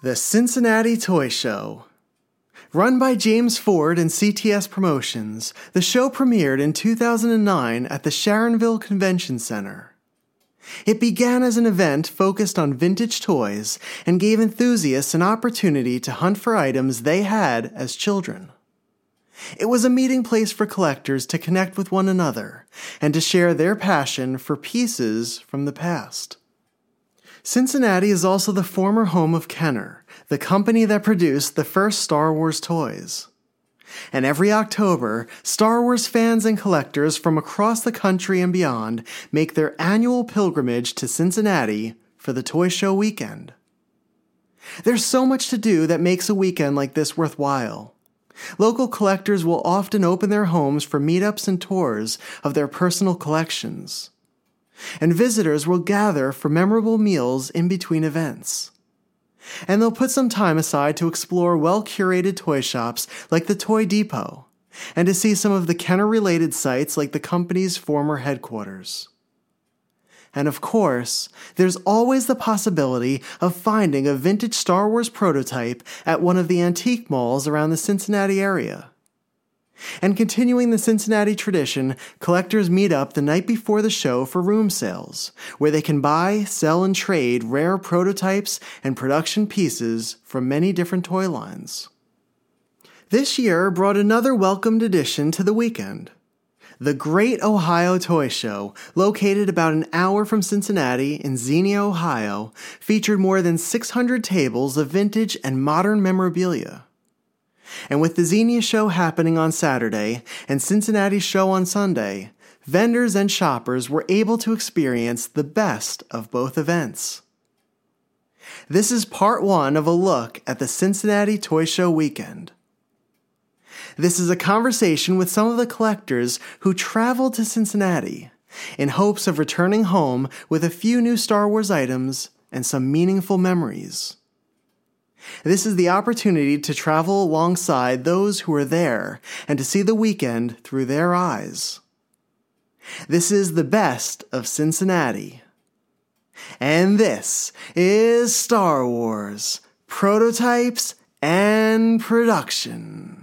The Cincinnati Toy Show. Run by James Ford and CTS Promotions, the show premiered in 2009 at the Sharonville Convention Center. It began as an event focused on vintage toys and gave enthusiasts an opportunity to hunt for items they had as children. It was a meeting place for collectors to connect with one another and to share their passion for pieces from the past. Cincinnati is also the former home of Kenner, the company that produced the first Star Wars toys. And every October, Star Wars fans and collectors from across the country and beyond make their annual pilgrimage to Cincinnati for the Toy Show weekend. There's so much to do that makes a weekend like this worthwhile. Local collectors will often open their homes for meetups and tours of their personal collections and visitors will gather for memorable meals in between events. And they'll put some time aside to explore well curated toy shops like the Toy Depot, and to see some of the Kenner related sites like the company's former headquarters. And of course, there's always the possibility of finding a vintage Star Wars prototype at one of the antique malls around the Cincinnati area. And continuing the Cincinnati tradition, collectors meet up the night before the show for room sales, where they can buy, sell, and trade rare prototypes and production pieces from many different toy lines. This year brought another welcomed addition to the weekend. The Great Ohio Toy Show, located about an hour from Cincinnati in Xenia, Ohio, featured more than 600 tables of vintage and modern memorabilia. And with the Xenia show happening on Saturday and Cincinnati's show on Sunday, vendors and shoppers were able to experience the best of both events. This is part one of a look at the Cincinnati Toy Show weekend. This is a conversation with some of the collectors who traveled to Cincinnati in hopes of returning home with a few new Star Wars items and some meaningful memories. This is the opportunity to travel alongside those who are there and to see the weekend through their eyes. This is the best of Cincinnati. And this is Star Wars Prototypes and Production.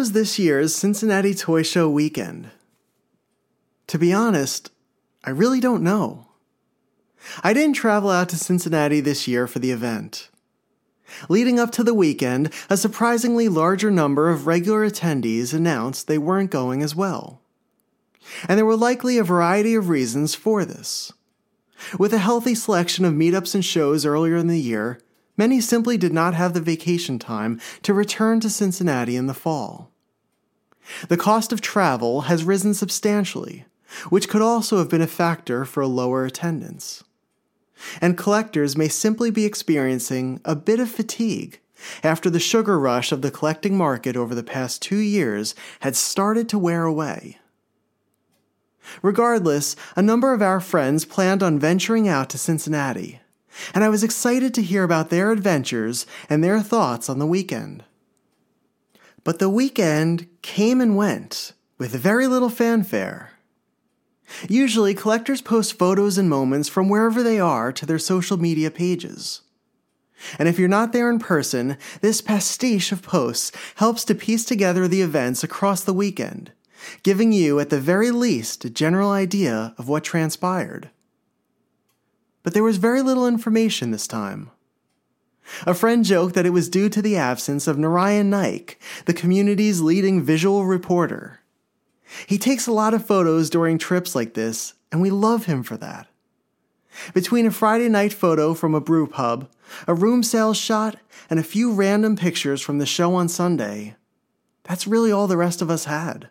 Was this year's Cincinnati Toy Show weekend? To be honest, I really don't know. I didn't travel out to Cincinnati this year for the event. Leading up to the weekend, a surprisingly larger number of regular attendees announced they weren't going as well. And there were likely a variety of reasons for this. With a healthy selection of meetups and shows earlier in the year, many simply did not have the vacation time to return to Cincinnati in the fall. The cost of travel has risen substantially, which could also have been a factor for a lower attendance. And collectors may simply be experiencing a bit of fatigue after the sugar rush of the collecting market over the past two years had started to wear away. Regardless, a number of our friends planned on venturing out to Cincinnati, and I was excited to hear about their adventures and their thoughts on the weekend. But the weekend came and went with very little fanfare. Usually, collectors post photos and moments from wherever they are to their social media pages. And if you're not there in person, this pastiche of posts helps to piece together the events across the weekend, giving you, at the very least, a general idea of what transpired. But there was very little information this time. A friend joked that it was due to the absence of Narayan Naik, the community's leading visual reporter. He takes a lot of photos during trips like this, and we love him for that. Between a Friday night photo from a brew pub, a room sales shot, and a few random pictures from the show on Sunday, that's really all the rest of us had.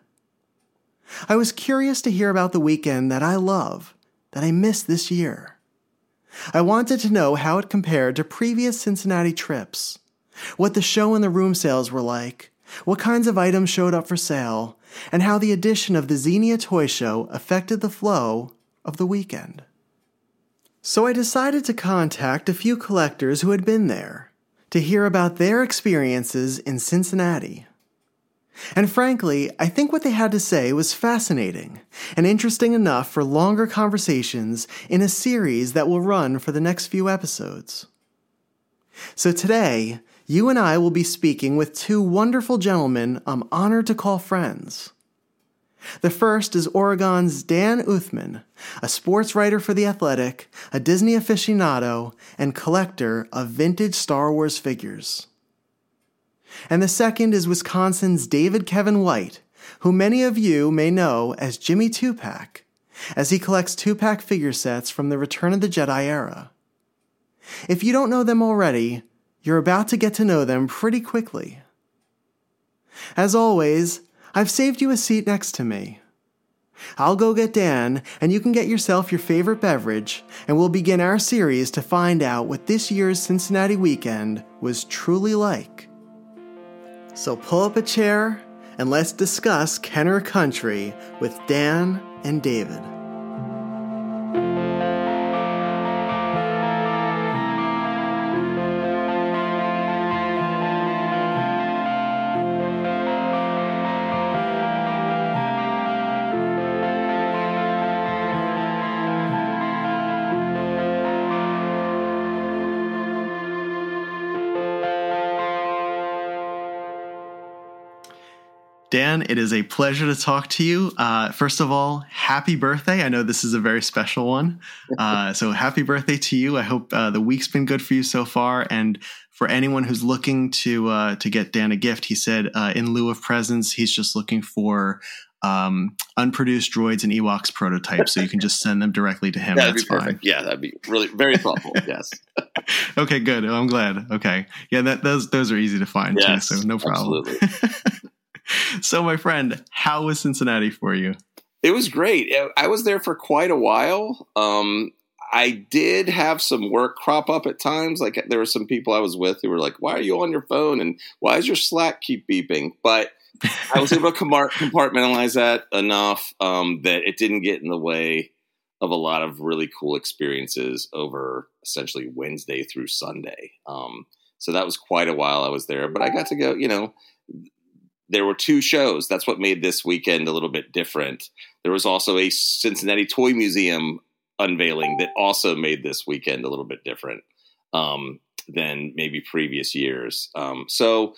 I was curious to hear about the weekend that I love, that I missed this year. I wanted to know how it compared to previous Cincinnati trips, what the show and the room sales were like, what kinds of items showed up for sale, and how the addition of the Xenia Toy Show affected the flow of the weekend. So I decided to contact a few collectors who had been there to hear about their experiences in Cincinnati. And frankly, I think what they had to say was fascinating and interesting enough for longer conversations in a series that will run for the next few episodes. So today, you and I will be speaking with two wonderful gentlemen I'm honored to call friends. The first is Oregon's Dan Uthman, a sports writer for The Athletic, a Disney aficionado, and collector of vintage Star Wars figures. And the second is Wisconsin's David Kevin White, who many of you may know as Jimmy Tupac, as he collects Tupac figure sets from the Return of the Jedi era. If you don't know them already, you're about to get to know them pretty quickly. As always, I've saved you a seat next to me. I'll go get Dan, and you can get yourself your favorite beverage, and we'll begin our series to find out what this year's Cincinnati weekend was truly like. So pull up a chair and let's discuss Kenner Country with Dan and David. Dan, it is a pleasure to talk to you. Uh, first of all, happy birthday. I know this is a very special one. Uh, so, happy birthday to you. I hope uh, the week's been good for you so far. And for anyone who's looking to uh, to get Dan a gift, he said uh, in lieu of presents, he's just looking for um, unproduced droids and Ewoks prototypes. So you can just send them directly to him. That'd That's be perfect. fine. Yeah, that'd be really very thoughtful. yes. Okay, good. I'm glad. Okay. Yeah, that, those those are easy to find Yes, too. So no problem. absolutely. so, my friend, how was Cincinnati for you? It was great. I was there for quite a while. Um, I did have some work crop up at times. Like there were some people I was with who were like, "Why are you on your phone?" and "Why does your Slack keep beeping?" But I was able to compartmentalize that enough um, that it didn't get in the way of a lot of really cool experiences over essentially Wednesday through Sunday. Um, so that was quite a while I was there, but I got to go. You know, there were two shows. That's what made this weekend a little bit different. There was also a Cincinnati Toy Museum unveiling that also made this weekend a little bit different um, than maybe previous years. Um, so,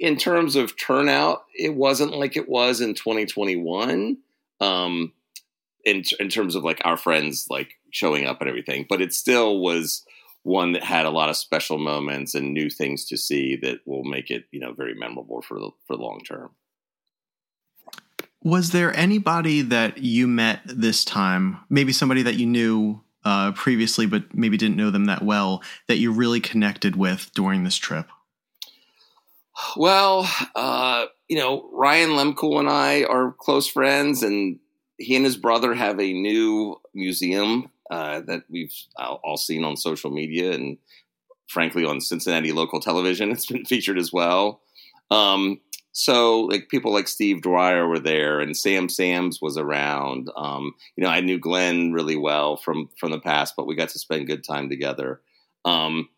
in terms of turnout, it wasn't like it was in 2021. Um, in in terms of like our friends like showing up and everything, but it still was one that had a lot of special moments and new things to see that will make it you know very memorable for the for the long term. Was there anybody that you met this time, maybe somebody that you knew uh, previously, but maybe didn't know them that well, that you really connected with during this trip? Well, uh, you know, Ryan Lemkel and I are close friends, and he and his brother have a new museum uh, that we've all seen on social media and, frankly, on Cincinnati local television. It's been featured as well. Um, so, like people like Steve Dwyer were there, and Sam Sams was around. Um, you know, I knew Glenn really well from from the past, but we got to spend good time together. Um,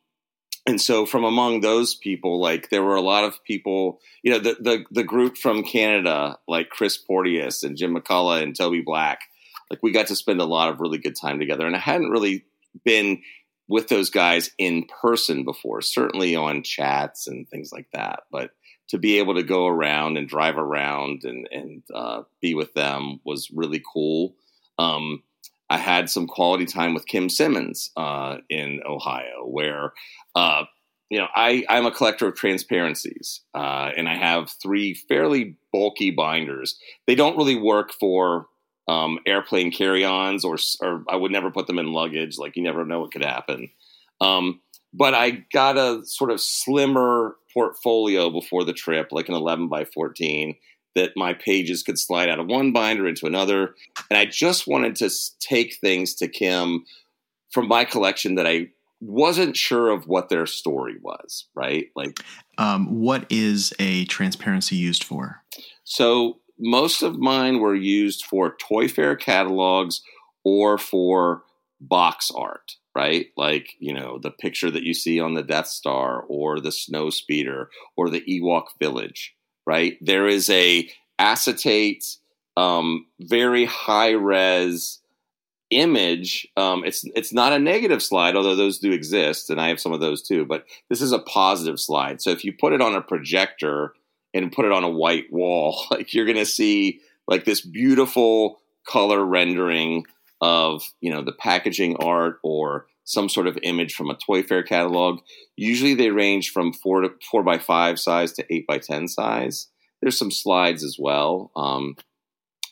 and so from among those people like there were a lot of people you know the the, the group from canada like chris porteous and jim mccullough and toby black like we got to spend a lot of really good time together and i hadn't really been with those guys in person before certainly on chats and things like that but to be able to go around and drive around and and uh, be with them was really cool um, I had some quality time with Kim Simmons uh, in Ohio, where uh, you know, I I'm a collector of transparencies, uh, and I have three fairly bulky binders. They don't really work for um, airplane carry-ons, or or I would never put them in luggage. Like you never know what could happen. Um, but I got a sort of slimmer portfolio before the trip, like an 11 by 14, that my pages could slide out of one binder into another. And I just wanted to take things to Kim from my collection that I wasn't sure of what their story was, right? Like, um, what is a transparency used for? So, most of mine were used for Toy Fair catalogs or for box art, right? Like, you know, the picture that you see on the Death Star or the Snow Speeder or the Ewok Village, right? There is a acetate, um, very high res image. Um, it's it's not a negative slide, although those do exist, and I have some of those too. But this is a positive slide. So if you put it on a projector and put it on a white wall, like you're going to see like this beautiful color rendering of you know the packaging art or some sort of image from a toy fair catalog. Usually they range from four to four by five size to eight by ten size. There's some slides as well, um,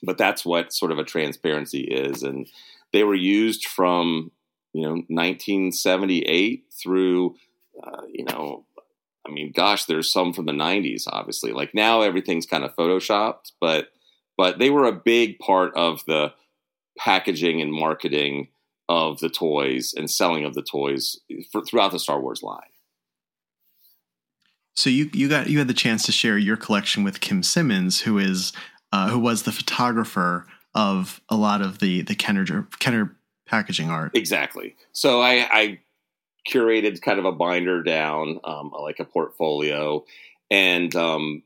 but that's what sort of a transparency is, and they were used from you know 1978 through uh, you know I mean, gosh, there's some from the 90s, obviously. Like now everything's kind of photoshopped, but but they were a big part of the packaging and marketing of the toys and selling of the toys for, throughout the Star Wars line. So you you got you had the chance to share your collection with Kim Simmons, who is uh, who was the photographer of a lot of the the Kenner Kenner packaging art. Exactly. So I, I curated kind of a binder down, um, like a portfolio, and um,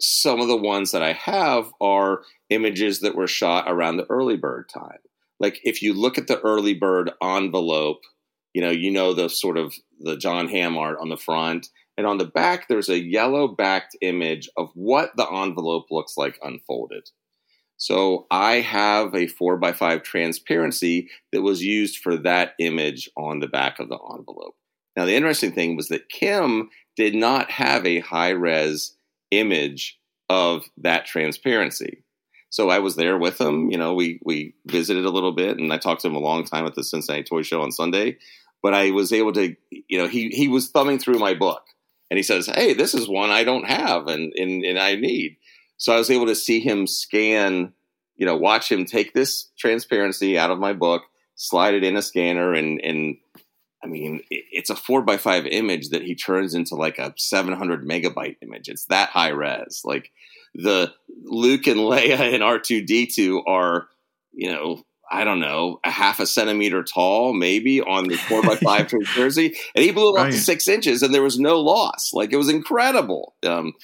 some of the ones that I have are images that were shot around the early bird time. Like if you look at the early bird envelope, you know, you know the sort of the John Hamm art on the front, and on the back there's a yellow backed image of what the envelope looks like unfolded. So I have a four by five transparency that was used for that image on the back of the envelope. Now the interesting thing was that Kim did not have a high res image of that transparency. So I was there with him. You know, we we visited a little bit, and I talked to him a long time at the Cincinnati Toy Show on Sunday. But I was able to, you know, he he was thumbing through my book, and he says, "Hey, this is one I don't have, and and and I need." So I was able to see him scan, you know, watch him take this transparency out of my book, slide it in a scanner, and and I mean, it's a four by five image that he turns into like a 700 megabyte image. It's that high res. Like the Luke and Leia and R2D2 are, you know, I don't know, a half a centimeter tall, maybe on the four by five jersey, and he blew it right. up to six inches, and there was no loss. Like it was incredible. Um,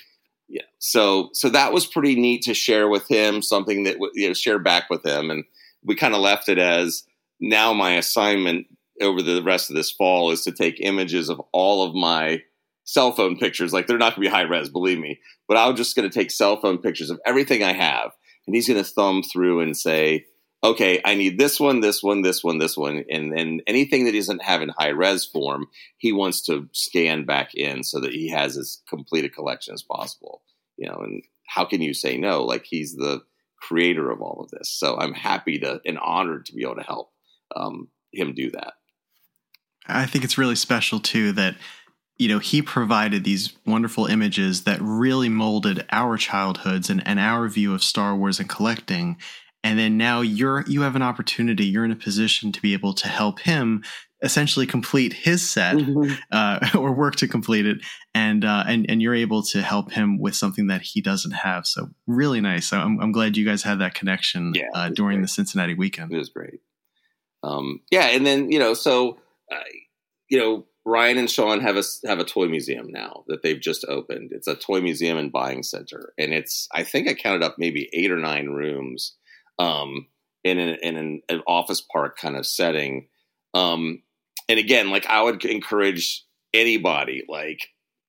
yeah, so so that was pretty neat to share with him, something that you know share back with him, and we kind of left it as now my assignment over the rest of this fall is to take images of all of my cell phone pictures. Like they're not going to be high res, believe me, but I'm just going to take cell phone pictures of everything I have, and he's going to thumb through and say, "Okay, I need this one, this one, this one, this one," and then anything that he doesn't have in high res form, he wants to scan back in so that he has as complete a collection as possible. You know, and how can you say no? Like he's the creator of all of this, so I'm happy to and honored to be able to help um, him do that. I think it's really special too that you know he provided these wonderful images that really molded our childhoods and, and our view of Star Wars and collecting. And then now you're you have an opportunity, you're in a position to be able to help him essentially complete his set mm-hmm. uh, or work to complete it and uh, and and you're able to help him with something that he doesn't have so really nice so i'm, I'm glad you guys had that connection yeah, uh, during great. the cincinnati weekend it was great um, yeah and then you know so uh, you know, Ryan and Sean have a have a toy museum now that they've just opened. It's a toy museum and buying center, and it's I think I counted up maybe eight or nine rooms um, in an, in an, an office park kind of setting. Um, and again, like I would encourage anybody, like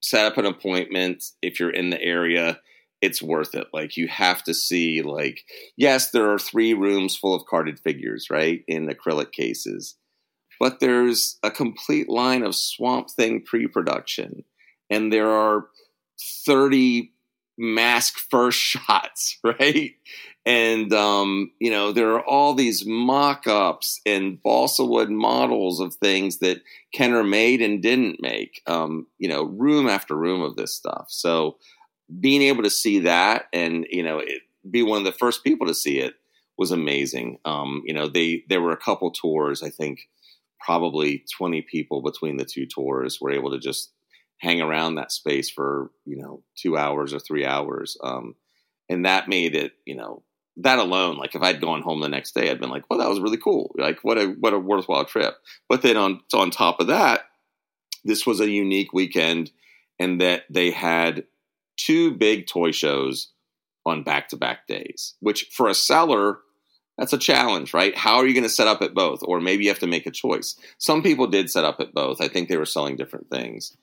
set up an appointment if you're in the area. It's worth it. Like you have to see, like yes, there are three rooms full of carded figures, right, in acrylic cases but there's a complete line of Swamp Thing pre-production, and there are thirty mask first shots, right? And um, you know, there are all these mock-ups and balsa wood models of things that Kenner made and didn't make. Um, you know, room after room of this stuff. So being able to see that and you know it, be one of the first people to see it was amazing. Um, you know, they there were a couple tours. I think probably twenty people between the two tours were able to just hang around that space for you know two hours or three hours, um, and that made it you know that alone. Like if I'd gone home the next day, I'd been like, well, that was really cool. Like what a what a worthwhile trip. But then on on top of that, this was a unique weekend, and that they had two big toy shows on back to back days, which for a seller, that's a challenge, right? How are you going to set up at both? Or maybe you have to make a choice. Some people did set up at both. I think they were selling different things.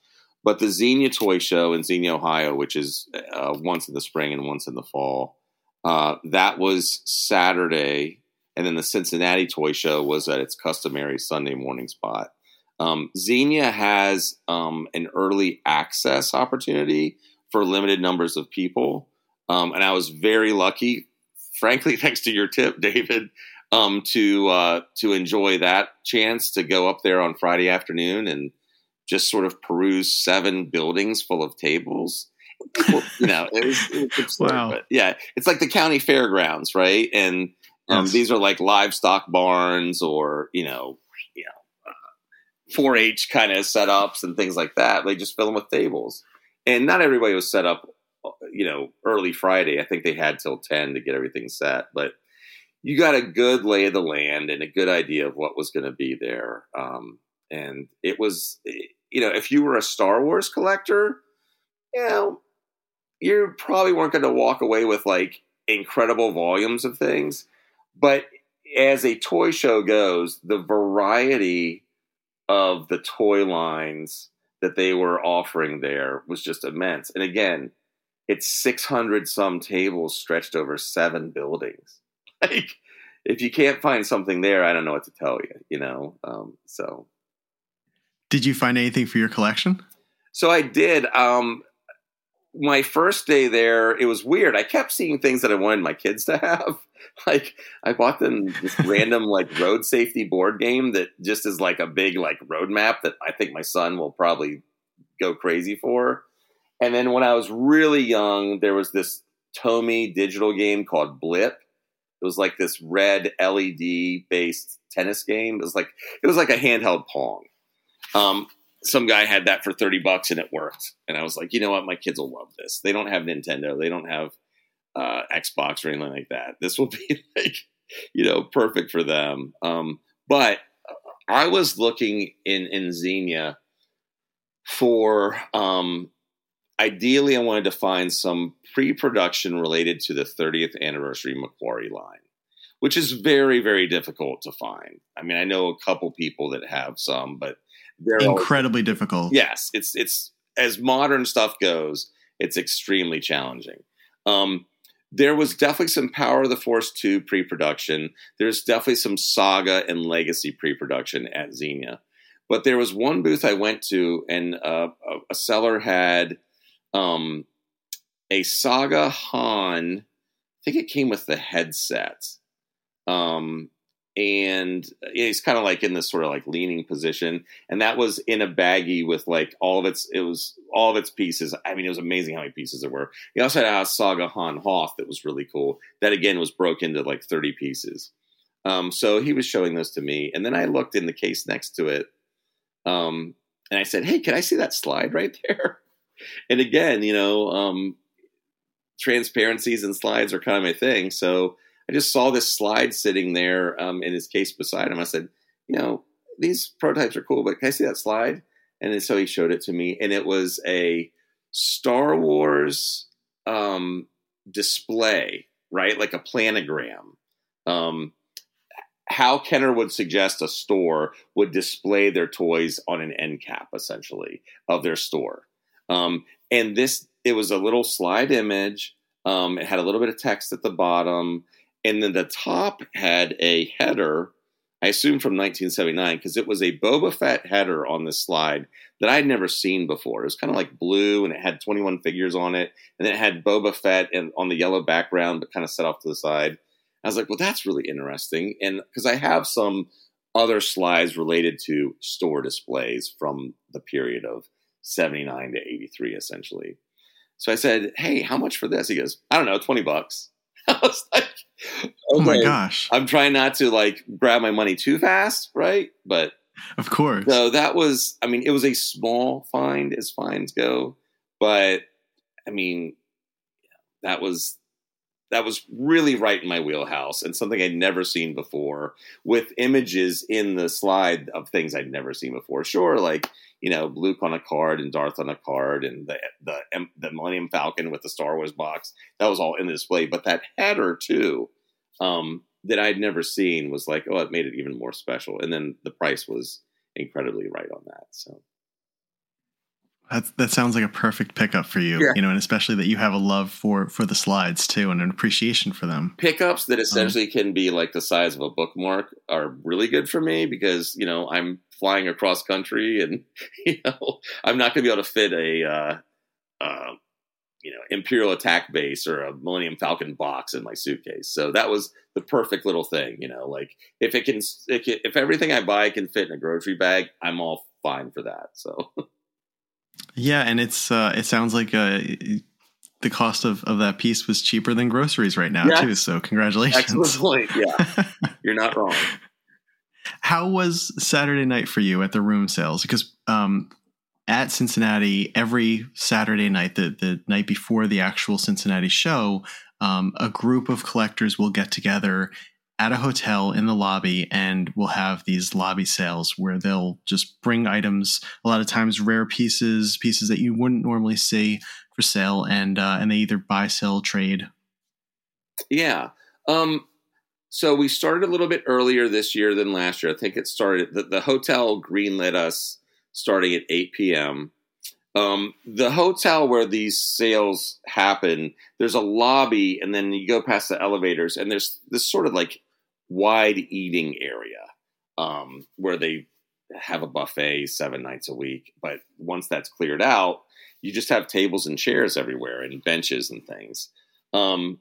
But the Xenia Toy Show in Xenia, Ohio, which is uh, once in the spring and once in the fall, uh, that was Saturday. And then the Cincinnati Toy Show was at its customary Sunday morning spot. Um, Xenia has um, an early access opportunity for limited numbers of people. Um, and I was very lucky, frankly, thanks to your tip, David, um, to uh, to enjoy that chance to go up there on Friday afternoon and just sort of peruse seven buildings full of tables. You know, it was, it was wow. But yeah, it's like the county fairgrounds, right? And um, yes. these are like livestock barns or you know, you know, uh, 4-H kind of setups and things like that. They just fill them with tables, and not everybody was set up you know, early Friday. I think they had till 10 to get everything set, but you got a good lay of the land and a good idea of what was going to be there. Um, and it was, you know, if you were a Star Wars collector, you know, you probably weren't going to walk away with like incredible volumes of things. But as a toy show goes, the variety of the toy lines that they were offering there was just immense. And again, it's 600 some tables stretched over seven buildings. Like, if you can't find something there, I don't know what to tell you, you know? Um, so. Did you find anything for your collection? So I did. Um, my first day there, it was weird. I kept seeing things that I wanted my kids to have. Like I bought them this random like road safety board game that just is like a big like roadmap that I think my son will probably go crazy for. And then when I was really young, there was this Tomy digital game called Blip. It was like this red LED based tennis game. It was like it was like a handheld Pong. Um, some guy had that for 30 bucks and it worked. And I was like, you know what? My kids will love this. They don't have Nintendo. They don't have uh, Xbox or anything like that. This will be like, you know, perfect for them. Um, but I was looking in, in Xenia for um, ideally, I wanted to find some pre production related to the 30th anniversary McQuarrie line, which is very, very difficult to find. I mean, I know a couple people that have some, but they're incredibly all, difficult. Yes, it's it's as modern stuff goes, it's extremely challenging. Um, there was definitely some Power of the Force 2 pre production. There's definitely some Saga and Legacy pre production at Xenia. But there was one booth I went to, and uh, a seller had um, a Saga Han. I think it came with the headset. Um, and he's kind of like in this sort of like leaning position, and that was in a baggie with like all of its it was all of its pieces. I mean, it was amazing how many pieces there were. He also had a Saga Han Hoth that was really cool. That again was broken into like thirty pieces. Um, so he was showing those to me, and then I looked in the case next to it, um, and I said, "Hey, can I see that slide right there?" and again, you know, um, transparencies and slides are kind of my thing. So I just saw this slide sitting there um, in his case beside him. I said, you know, these prototypes are cool, but can I see that slide? And so he showed it to me, and it was a Star Wars um, display, right? Like a planogram. Um, how Kenner would suggest a store would display their toys on an end cap, essentially, of their store. Um, and this, it was a little slide image. Um, it had a little bit of text at the bottom, and then the top had a header. I assume from 1979 because it was a Boba Fett header on this slide that I'd never seen before. It was kind of like blue and it had 21 figures on it, and it had Boba Fett and on the yellow background, but kind of set off to the side. I was like, well, that's really interesting, and because I have some other slides related to store displays from the period of 79 to 83, essentially. So I said, hey, how much for this? He goes, I don't know, 20 bucks. I was like, okay, oh my gosh. I'm trying not to like grab my money too fast, right? But of course. So that was, I mean, it was a small find as finds go, but I mean, that was that was really right in my wheelhouse and something I'd never seen before with images in the slide of things I'd never seen before. Sure, like you know, Luke on a card and Darth on a card and the the the Millennium Falcon with the Star Wars box. That was all in the display, but that header too, um, that I'd never seen was like, oh, it made it even more special. And then the price was incredibly right on that. So that that sounds like a perfect pickup for you, yeah. you know, and especially that you have a love for for the slides too and an appreciation for them. Pickups that um, essentially um, can be like the size of a bookmark are really good for me because you know I'm flying across country and you know I'm not going to be able to fit a uh, uh, you know Imperial attack base or a Millennium Falcon box in my suitcase. So that was the perfect little thing, you know. Like if it can, if everything I buy can fit in a grocery bag, I'm all fine for that. So yeah, and it's uh, it sounds like uh, the cost of, of that piece was cheaper than groceries right now too. So congratulations. Excellent point. Yeah, you're not wrong. How was Saturday night for you at the room sales? Because um, at Cincinnati every Saturday night, the, the night before the actual Cincinnati show, um, a group of collectors will get together at a hotel in the lobby and we'll have these lobby sales where they'll just bring items, a lot of times rare pieces, pieces that you wouldn't normally see for sale, and uh, and they either buy, sell, trade. Yeah. Um, so we started a little bit earlier this year than last year. I think it started the, the hotel greenlit us starting at 8 p.m. Um, the hotel where these sales happen, there's a lobby, and then you go past the elevators, and there's this sort of like wide eating area um, where they have a buffet seven nights a week. But once that's cleared out, you just have tables and chairs everywhere and benches and things. Um,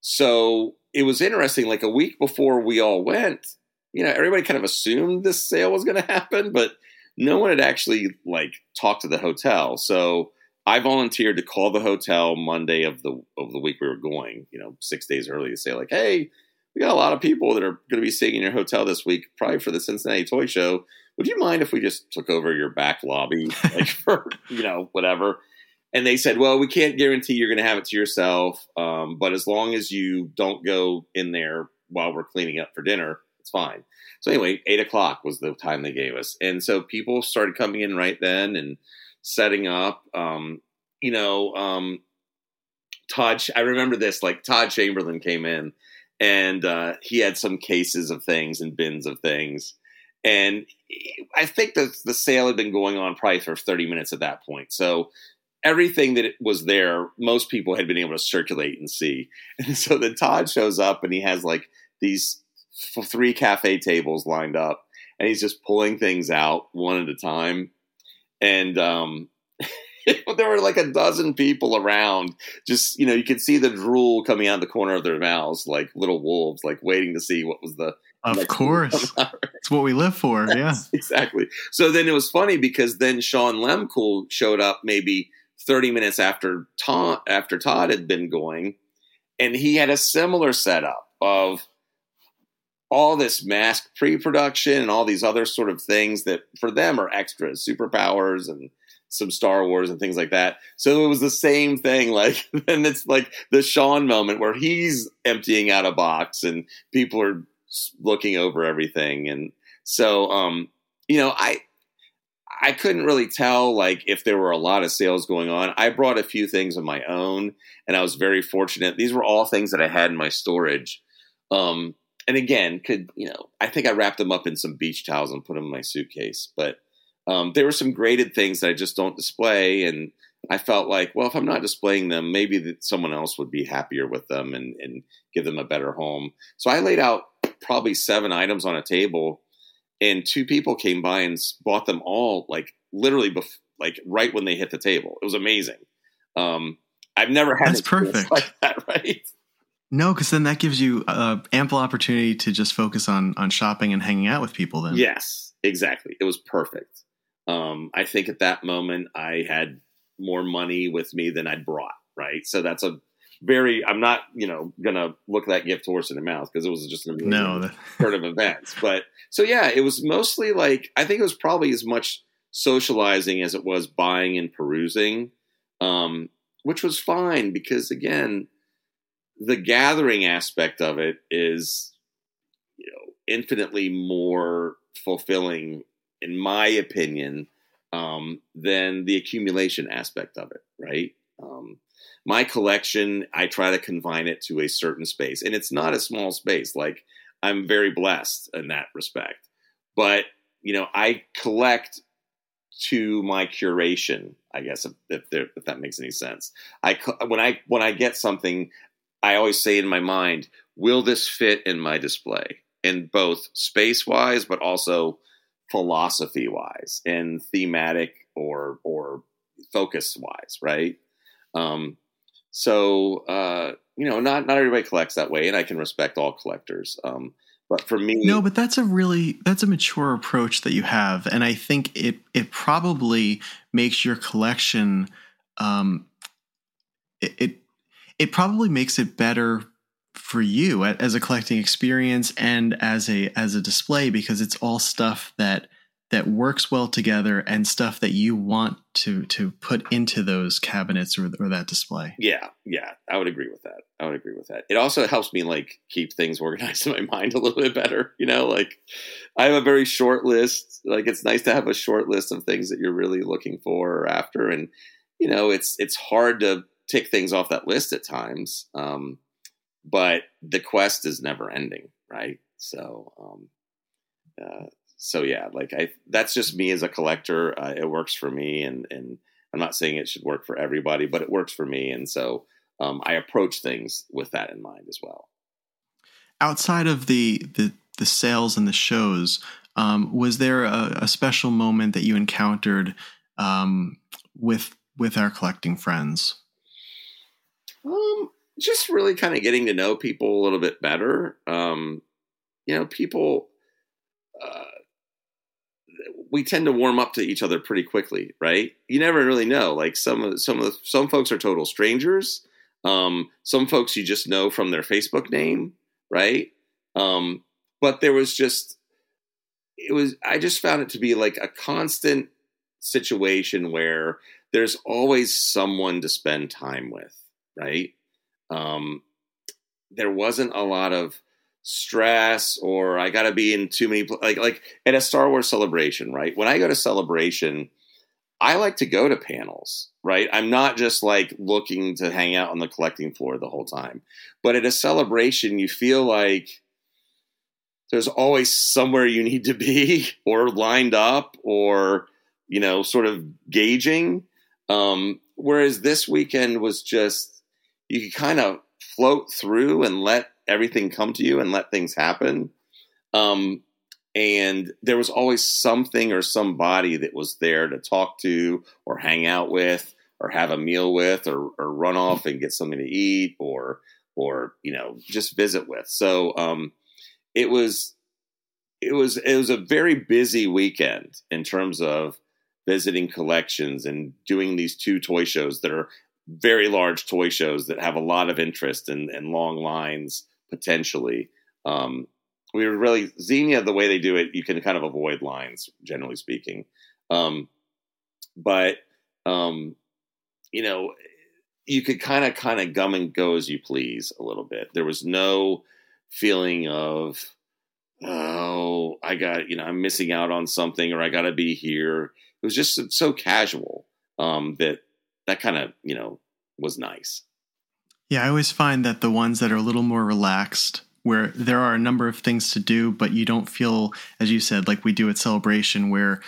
so it was interesting. Like a week before we all went, you know, everybody kind of assumed this sale was going to happen, but no one had actually like talked to the hotel. So I volunteered to call the hotel Monday of the of the week we were going, you know, six days early to say like, hey, we got a lot of people that are going to be staying in your hotel this week, probably for the Cincinnati Toy Show. Would you mind if we just took over your back lobby, like for you know whatever? And they said, well, we can't guarantee you're going to have it to yourself, um, but as long as you don't go in there while we're cleaning up for dinner, it's fine. So anyway, eight o'clock was the time they gave us, and so people started coming in right then and setting up. Um, you know, um, Todd. I remember this. Like Todd Chamberlain came in, and uh, he had some cases of things and bins of things, and I think that the sale had been going on probably for thirty minutes at that point. So everything that was there, most people had been able to circulate and see. And so then Todd shows up and he has like these three cafe tables lined up, and he's just pulling things out one at a time. And um, there were like a dozen people around. Just you know, you could see the drool coming out the corner of their mouths, like little wolves, like waiting to see what was the. Of course, it's what we live for. yeah, exactly. So then it was funny because then Sean Lemcool showed up maybe thirty minutes after Todd after Todd had been going, and he had a similar setup of all this mask pre-production and all these other sort of things that for them are extras, superpowers and some Star Wars and things like that. So it was the same thing. Like, and it's like the Sean moment where he's emptying out a box and people are looking over everything. And so, um, you know, I, I couldn't really tell like if there were a lot of sales going on. I brought a few things of my own and I was very fortunate. These were all things that I had in my storage. Um, and again, could you know? I think I wrapped them up in some beach towels and put them in my suitcase. But um, there were some graded things that I just don't display, and I felt like, well, if I'm not displaying them, maybe that someone else would be happier with them and, and give them a better home. So I laid out probably seven items on a table, and two people came by and bought them all like literally bef- like right when they hit the table. It was amazing. Um, I've never had that's perfect like that, right? No, because then that gives you uh, ample opportunity to just focus on on shopping and hanging out with people. Then, yes, exactly. It was perfect. Um, I think at that moment I had more money with me than I'd brought. Right, so that's a very. I'm not, you know, gonna look that gift horse in the mouth because it was just an no that... turn of events. But so yeah, it was mostly like I think it was probably as much socializing as it was buying and perusing, um, which was fine because again, the gathering aspect of it is, you know, infinitely more fulfilling, in my opinion, um, than the accumulation aspect of it. Right. Um, my collection, I try to confine it to a certain space, and it's not a small space. Like I'm very blessed in that respect, but you know, I collect to my curation. I guess if, if, there, if that makes any sense. I when I when I get something, I always say in my mind, will this fit in my display? In both space wise, but also philosophy wise and thematic or or focus wise, right? Um, so uh, you know, not not everybody collects that way, and I can respect all collectors. Um, but for me, no, but that's a really that's a mature approach that you have, and I think it it probably makes your collection. Um, it, it it probably makes it better for you as a collecting experience and as a as a display because it's all stuff that that works well together and stuff that you want to to put into those cabinets or, or that display. Yeah, yeah, I would agree with that. I would agree with that. It also helps me like keep things organized in my mind a little bit better. You know, like I have a very short list. Like it's nice to have a short list of things that you're really looking for or after, and you know, it's it's hard to tick things off that list at times. Um, but the quest is never ending, right? So, um, uh, so yeah, like I, that's just me as a collector. Uh, it works for me, and and I'm not saying it should work for everybody, but it works for me, and so um, I approach things with that in mind as well. Outside of the the, the sales and the shows, um, was there a, a, special moment that you encountered um, with with our collecting friends? Um, just really kind of getting to know people a little bit better. Um, you know, people. Uh, we tend to warm up to each other pretty quickly, right? You never really know. Like some of some of the, some folks are total strangers. Um, some folks you just know from their Facebook name, right? Um, but there was just it was I just found it to be like a constant situation where there's always someone to spend time with, right? Um, there wasn't a lot of stress or I got to be in too many like like at a Star Wars celebration, right? When I go to celebration, I like to go to panels, right? I'm not just like looking to hang out on the collecting floor the whole time. But at a celebration, you feel like there's always somewhere you need to be or lined up or you know sort of gauging um whereas this weekend was just you could kind of float through and let everything come to you and let things happen. Um, and there was always something or somebody that was there to talk to or hang out with or have a meal with or, or run off and get something to eat or or you know just visit with. So um, it was it was it was a very busy weekend in terms of visiting collections and doing these two toy shows that are very large toy shows that have a lot of interest and, and long lines potentially. Um, we were really Xenia the way they do it. You can kind of avoid lines, generally speaking. Um, but um, you know, you could kind of kind of gum and go as you please a little bit. There was no feeling of oh, I got you know I'm missing out on something or I got to be here. It was just so casual um, that that kind of you know was nice. Yeah, I always find that the ones that are a little more relaxed, where there are a number of things to do, but you don't feel, as you said, like we do at Celebration, where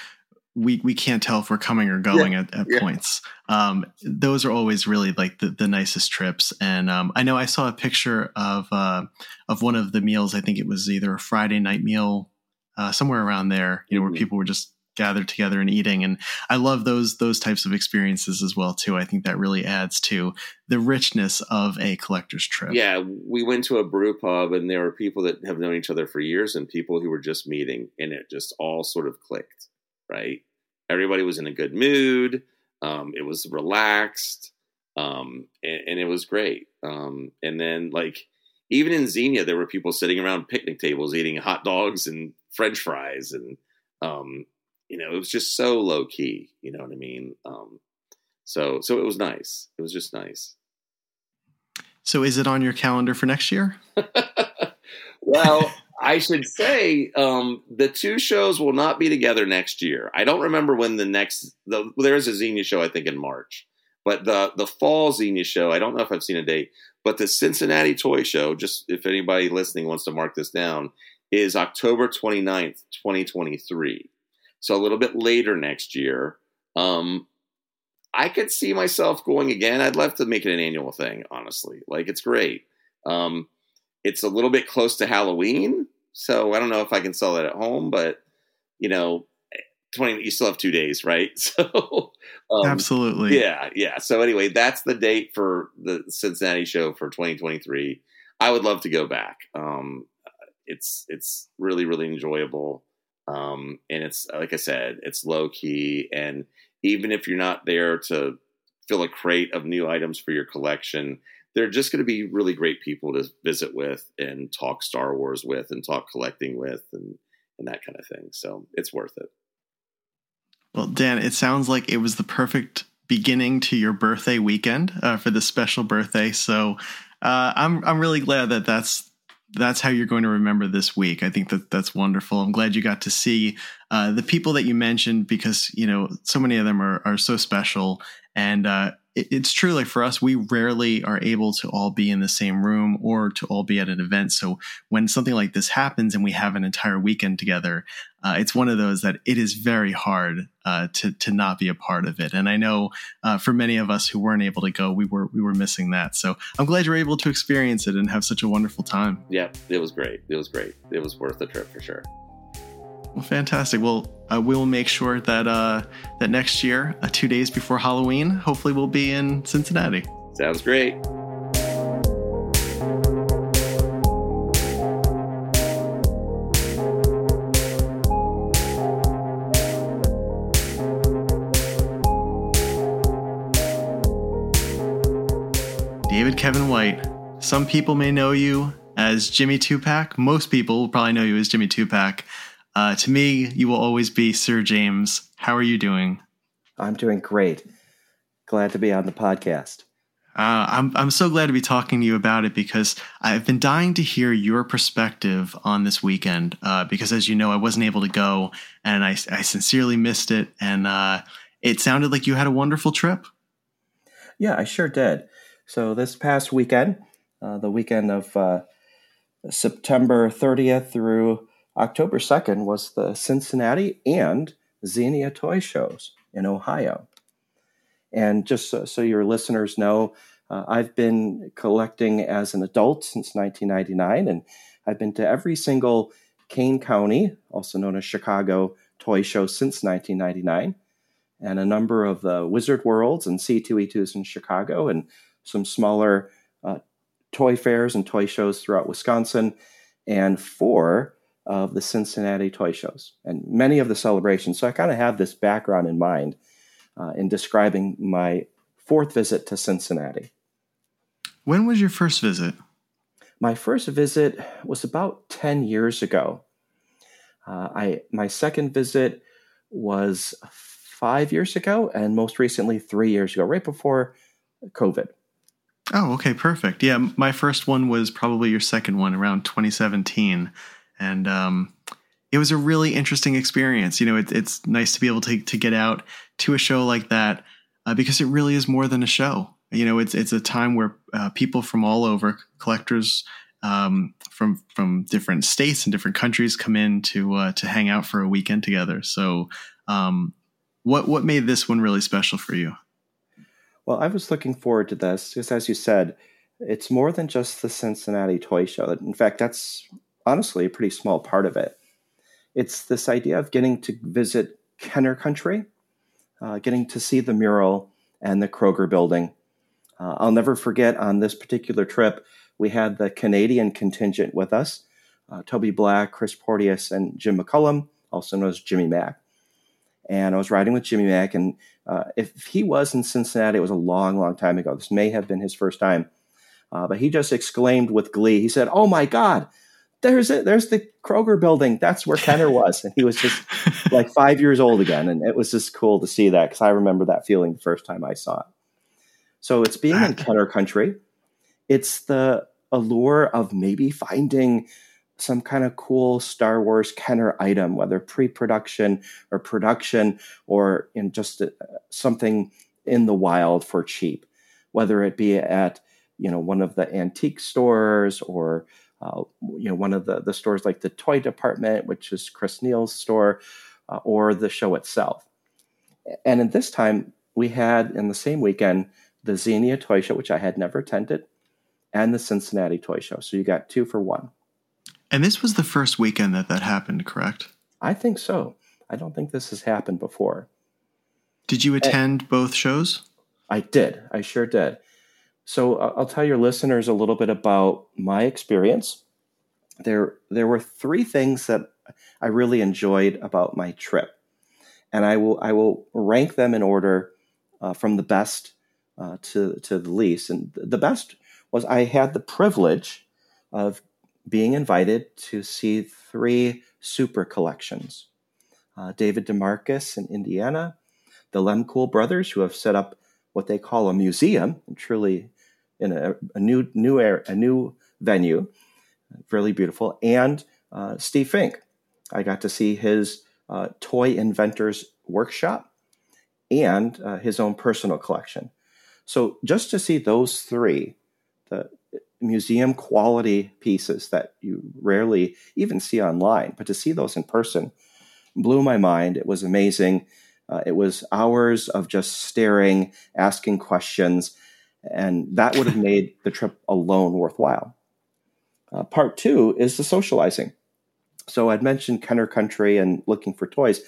we we can't tell if we're coming or going Yeah, at, at yeah. points. Um, those are always really like the, the nicest trips. And um, I know I saw a picture of uh, of one of the meals. I think it was either a Friday night meal, uh, somewhere around there. You know, where people were just gathered together and eating. And I love those those types of experiences as well too. I think that really adds to the richness of a collector's trip. Yeah, we went to a brew pub, and there were people that have known each other for years, and people who were just meeting, and it just all sort of clicked. Right, everybody was in a good mood. Um, it was relaxed, um, and, and it was great. Um, and then, like, even in Xenia, there were people sitting around picnic tables eating hot dogs and French fries, and um, you know, it was just so low key. You know what I mean? Um, so, so it was nice. It was just nice. So is it on your calendar for next year? well, I should say um, the two shows will not be together next year. I don't remember when the next the, there is a Xenia show I think in March, but the the fall Xenia show I don't know if I've seen a date, but the Cincinnati Toy Show, just if anybody listening wants to mark this down, is October 29th, 2023. So a little bit later next year. Um, I could see myself going again. I'd love to make it an annual thing, honestly. Like it's great. Um, it's a little bit close to Halloween, so I don't know if I can sell it at home, but you know, twenty you still have two days, right? So um, Absolutely. yeah, yeah. So anyway, that's the date for the Cincinnati show for 2023. I would love to go back. Um, it's it's really really enjoyable, um, and it's like I said, it's low key, and even if you're not there to fill a crate of new items for your collection, they're just going to be really great people to visit with and talk Star Wars with and talk collecting with and and that kind of thing. So it's worth it. Well, Dan, it sounds like it was the perfect beginning to your birthday weekend uh, for this special birthday. So uh, I'm I'm really glad that that's that's how you're going to remember this week. I think that that's wonderful. I'm glad you got to see uh, the people that you mentioned because you know so many of them are are so special and. Uh, it- it's true, like for us, we rarely are able to all be in the same room or to all be at an event. So when something like this happens and we have an entire weekend together, uh, it's one of those that it is very hard uh, to to not be a part of it. And I know uh, for many of us who weren't able to go, we were we were missing that. So I'm glad you were able to experience it and have such a wonderful time. Yeah, it was great. It was great. It was worth the trip for sure. Well, fantastic. Well, uh, we will make sure that uh, that next year, uh, two days before Halloween, hopefully we'll be in Cincinnati. Sounds great. David Kevin White. Some people may know you as Jimmy Tupac. Most people will probably know you as Jimmy Tupac. Uh, to me, you will always be Sir James. How are you doing? I'm doing great. Glad to be on the podcast. Uh, I'm I'm so glad to be talking to you about it because I've been dying to hear your perspective on this weekend. Uh, because as you know, I wasn't able to go, and I, I sincerely missed it. And uh, it sounded like you had a wonderful trip. Yeah, I sure did. So this past weekend, uh, the weekend of uh, September 30th through October 2nd, was the Cincinnati and Xenia toy shows in Ohio. And just so, so your listeners know, uh, I've been collecting as an adult since 1999, and I've been to every single Kane County, also known as Chicago, toy show since 1999, and a number of the Wizard Worlds and C2E2s in Chicago, and some smaller uh, toy fairs and toy shows throughout Wisconsin, and four of the Cincinnati toy shows, and many of the celebrations. So I kind of have this background in mind uh, in describing my fourth visit to Cincinnati. When was your first visit? My first visit was about 10 years ago. Uh, I my second visit was five years ago, and most recently three years ago, right before COVID. Oh, okay, perfect. Yeah, my first one was probably your second one around 2017, and um, it was a really interesting experience. You know, it, it's nice to be able to to get out to a show like that uh, because it really is more than a show. You know, it's it's a time where uh, people from all over, collectors um, from from different states and different countries, come in to uh, to hang out for a weekend together. So um, What what made this one really special for you? Well, I was looking forward to this because, as you said, it's more than just the Cincinnati Toy Show. In fact, that's honestly a pretty small part of it. It's this idea of getting to visit Kenner Country, uh, getting to see the mural and the Kroger building. Uh, I'll never forget on this particular trip, we had the Canadian contingent with us uh, Toby Black, Chris Porteous, and Jim McCullum, also known as Jimmy Mack. And I was riding with Jimmy Mack, and uh, if he was in Cincinnati, it was a long, long time ago. This may have been his first time. Uh, but he just exclaimed with glee. He said, "Oh my God, there's it! There's the Kroger building. That's where Kenner was." And he was just like five years old again, and it was just cool to see that because I remember that feeling the first time I saw it. So it's being in Kenner country. It's the allure of maybe finding some kind of cool Star Wars Kenner item, whether pre-production or production, or in just a, uh, something in the wild for cheap, whether it be at you know one of the antique stores or uh, you know one of the the stores like the toy department, which is Chris Neal's store, uh, or the show itself. And at this time, we had in the same weekend the Xenia Toy Show, which I had never attended, and the Cincinnati Toy Show. So you got two for one. And this was the first weekend that that happened, correct? I think so. I don't think this has happened before. Did you attend and both shows? I did. I sure did. So uh, I'll tell your listeners a little bit about my experience. There, there were three things that I really enjoyed about my trip, and I will I will rank them in order uh, from the best uh, to to the least. And the best was I had the privilege of being invited to see three super collections. Uh, David DeMarcus in Indiana, the Lemcool brothers, who have set up what they call a museum, and truly in a, a new new air, a new venue, really beautiful. And uh, Steve Fink, I got to see his uh, toy inventors workshop and uh, his own personal collection. So just to see those three, the museum quality pieces that you rarely even see online, but to see those in person blew my mind. It was amazing. Uh, it was hours of just staring, asking questions, and that would have made the trip alone worthwhile. Uh, part two is the socializing. So I'd mentioned Kenner Country and looking for toys,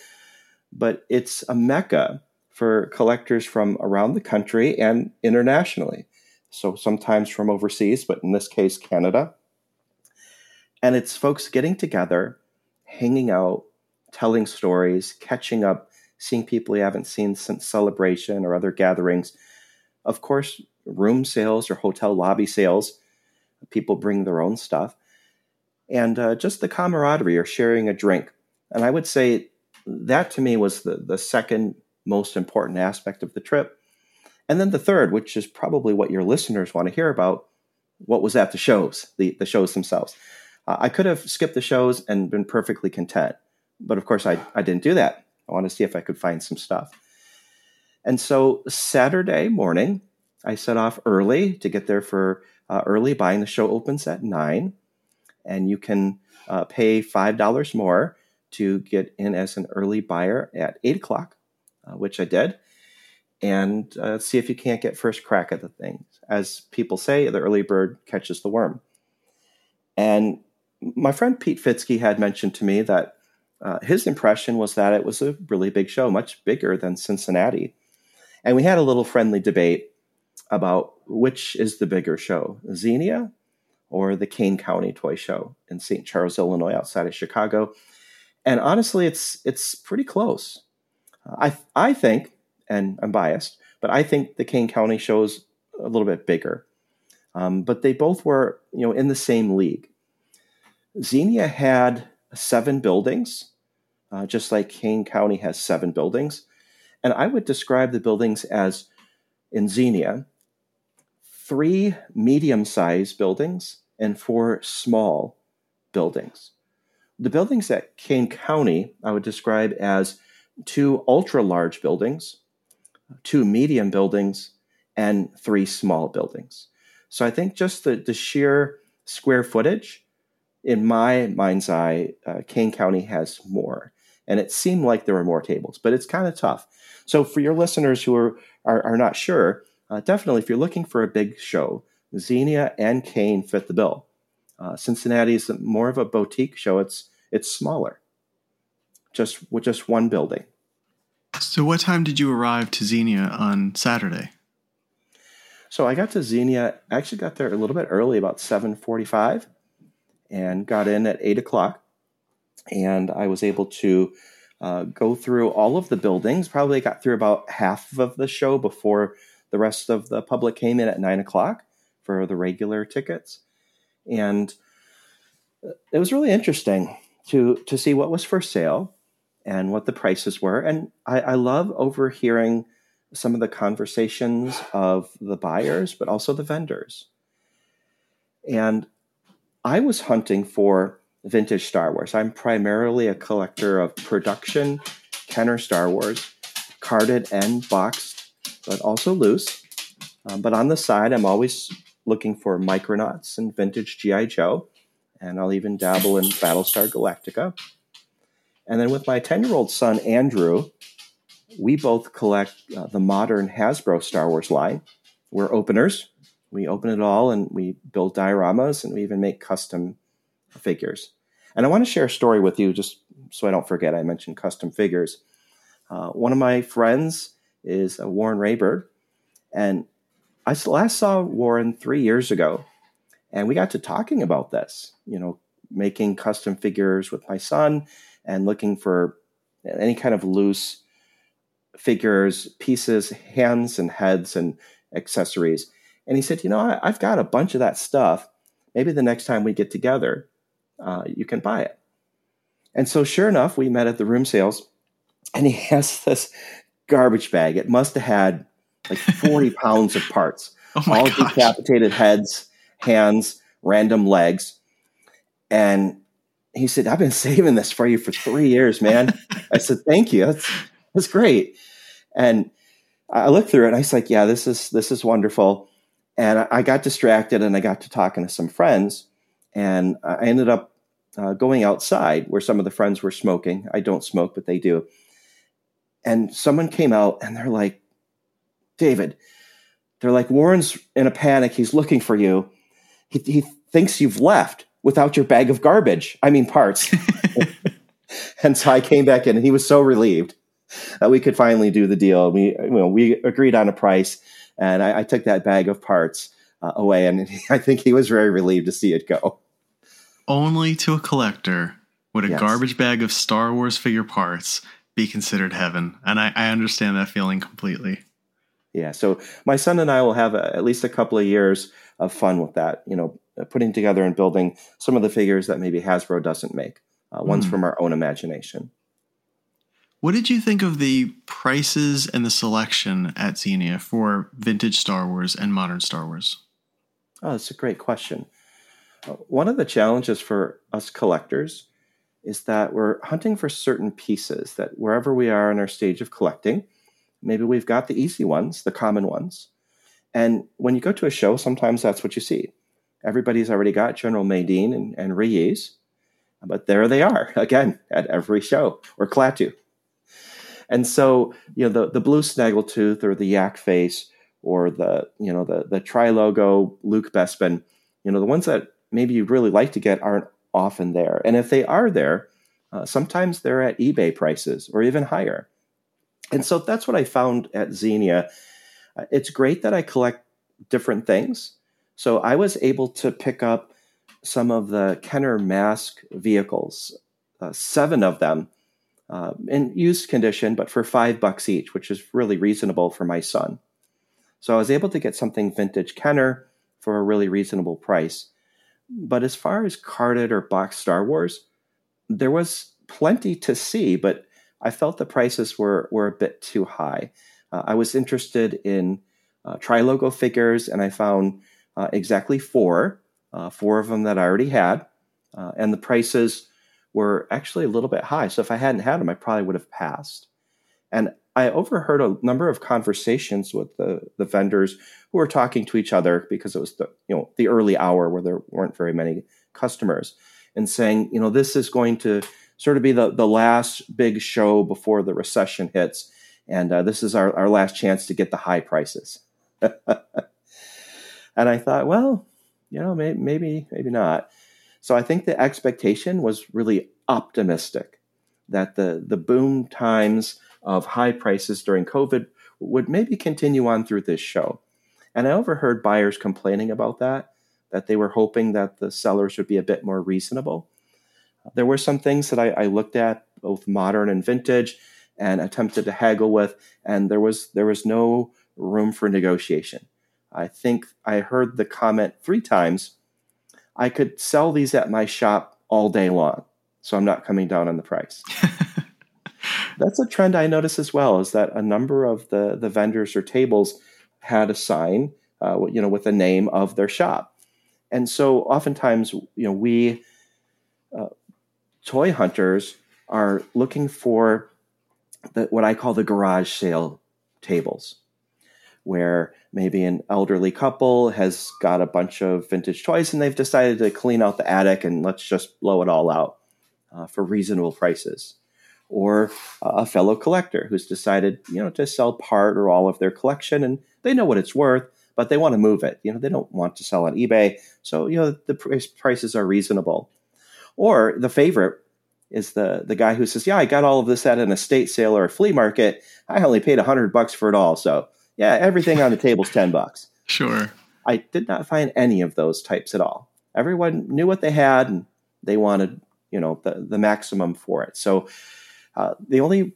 but it's a mecca for collectors from around the country and internationally. So sometimes from overseas, but in this case, Canada. And it's folks getting together, hanging out, telling stories, catching up, seeing people you haven't seen since celebration or other gatherings. Of course, room sales or hotel lobby sales. People bring their own stuff. And uh, just the camaraderie or sharing a drink. And I would say that to me was the, the second most important aspect of the trip. And then the third, which is probably what your listeners want to hear about, what was at the shows, the, the shows themselves. Uh, I could have skipped the shows and been perfectly content. But of course, I, I didn't do that. I wanted to see if I could find some stuff. And so Saturday morning, I set off early to get there for uh, early buying. The show opens at nine, and you can uh, pay five dollars more to get in as an early buyer at eight o'clock, uh, which I did, and uh, see if you can't get first crack at the things. As people say, the early bird catches the worm. And my friend Pete Fitzke had mentioned to me that uh, his impression was that it was a really big show, much bigger than Cincinnati. And we had a little friendly debate about which is the bigger show, Xenia or the Kane County Toy Show in St. Charles, Illinois, outside of Chicago. And honestly, it's it's pretty close. I I think, and I'm biased, but I think the Kane County shows a little bit bigger. Um, but they both were, you know, in the same league. Xenia had seven buildings, uh, just like Kane County has seven buildings, and I would describe the buildings as in Xenia three medium sized buildings and four small buildings. The buildings at Kane County, I would describe as two ultra large buildings, two medium buildings, and three small buildings. So I think just the, the sheer square footage, in my mind's eye, uh, Kane County has more. and it seemed like there were more tables, but it's kind of tough. So for your listeners who are are, are not sure, uh, definitely if you're looking for a big show, Xenia and Kane fit the bill. Uh, Cincinnati is more of a boutique show. It's it's smaller, just with just one building. So, what time did you arrive to Xenia on Saturday? So I got to Xenia. I actually got there a little bit early, about seven forty-five, and got in at eight o'clock. And I was able to uh, go through all of the buildings. Probably got through about half of the show before the rest of the public came in at nine o'clock for the regular tickets, and uh, it was really interesting to to see what was for sale and what the prices were. And I, I love overhearing some of the conversations of the buyers, but also the vendors. And I was hunting for vintage Star Wars. I'm primarily a collector of production Kenner Star Wars, carded and boxed, but also loose. Um, but on the side, I'm always looking for Micronauts and vintage G.I. Joe, and I'll even dabble in Battlestar Galactica. And then with my 10 year old son, Andrew, we both collect uh, the modern Hasbro Star Wars line. We're openers. We open it all and we build dioramas and we even make custom figures. And I want to share a story with you just so I don't forget. I mentioned custom figures. Uh, one of my friends is Warren Raybird, and I last saw Warren three years ago, and we got to talking about this. You know, making custom figures with my son and looking for any kind of loose figures, pieces, hands and heads and accessories. And he said, You know, I, have got a bunch of that stuff. Maybe the next time we get together, uh, you can buy it. And so, sure enough, we met at the room sales, and he has this garbage bag. It must have had like 40 pounds of parts, oh all gosh. decapitated heads, hands, random legs. And he said, I've been saving this for you for three years, man. I said, Thank you. That's, that's great. And I looked through it and I was like, yeah, this is this is wonderful. And I got distracted and I got to talking to some friends. And I ended up uh, going outside where some of the friends were smoking. I don't smoke, but they do. And someone came out and they're like, David, they're like, Warren's in a panic. He's looking for you. He, he thinks you've left without your bag of garbage. I mean, parts. and so I came back in and he was so relieved that we could finally do the deal. We, you know, we agreed on a price and I, I took that bag of parts uh, away and I think he was very relieved to see it go. Only to a collector would a Yes. garbage bag of Star Wars figure parts be considered heaven. And I, I understand that feeling completely. Yeah. So my son and I will have a, at least a couple of years of fun with that, you know, putting together and building some of the figures that maybe Hasbro doesn't make, uh, ones Hmm. from our own imagination. What did you think of the prices and the selection at Xenia for vintage Star Wars and modern Star Wars? Oh, that's a great question. Uh, one of the challenges for us collectors is that we're hunting for certain pieces that wherever we are in our stage of collecting, maybe we've got the easy ones, the common ones. And when you go to a show, sometimes that's what you see. Everybody's already got General Madine and, and Reyes, but there they are again at every show, or Klaatu. And so, you know, the, the blue snaggletooth or the yak face or the, you know, the, the tri logo Luke Bespin, you know, the ones that maybe you'd really like to get aren't often there. And if they are there, uh, sometimes they're at eBay prices or even higher. And so that's what I found at Xenia. Uh, it's great that I collect different things. So I was able to pick up some of the Kenner M.A.S.K. vehicles, uh, seven of them uh, in used condition, but for five bucks each, which is really reasonable for my son. So I was able to get something vintage Kenner for a really reasonable price. But as far as carded or boxed Star Wars, there was plenty to see, but I felt the prices were were a bit too high. Uh, I was interested in uh, tri logo figures, and I found uh, exactly four, uh, four of them that I already had, uh, and the prices were actually a little bit high. So if I hadn't had them, I probably would have passed. And I overheard a number of conversations with the, the vendors who were talking to each other because it was the you know the early hour where there weren't very many customers, and saying, you know, this is going to sort of be the, the last big show before the recession hits. And uh, this is our, our last chance to get the high prices. and I thought, well, you know, maybe, maybe, maybe not. So I think the expectation was really optimistic that the, the boom times of high prices during COVID would maybe continue on through this show. And I overheard buyers complaining about that, that they were hoping that the sellers would be a bit more reasonable. There were some things that I, I looked at, both modern and vintage, and attempted to haggle with, and there was there was no room for negotiation. I think I heard the comment three times. I could sell these at my shop all day long, so I'm not coming down on the price. That's a trend I notice as well. Is that a number of the the vendors or tables had a sign, uh, you know, with the name of their shop, and so oftentimes, you know, we uh, toy hunters are looking for the, what I call the garage sale tables, where maybe an elderly couple has got a bunch of vintage toys and they've decided to clean out the attic and let's just blow it all out uh, for reasonable prices. Or a fellow collector who's decided, you know, to sell part or all of their collection and they know what it's worth, but they want to move it. You know, they don't want to sell on eBay. So, you know, the prices are reasonable. Or the favorite is the the guy who says, "Yeah, I got all of this at an estate sale or a flea market. I only paid a hundred bucks for it all. So yeah, everything on the table's ten bucks." Sure. I did not find any of those types at all. Everyone knew what they had, and they wanted you know the the maximum for it. So uh, the only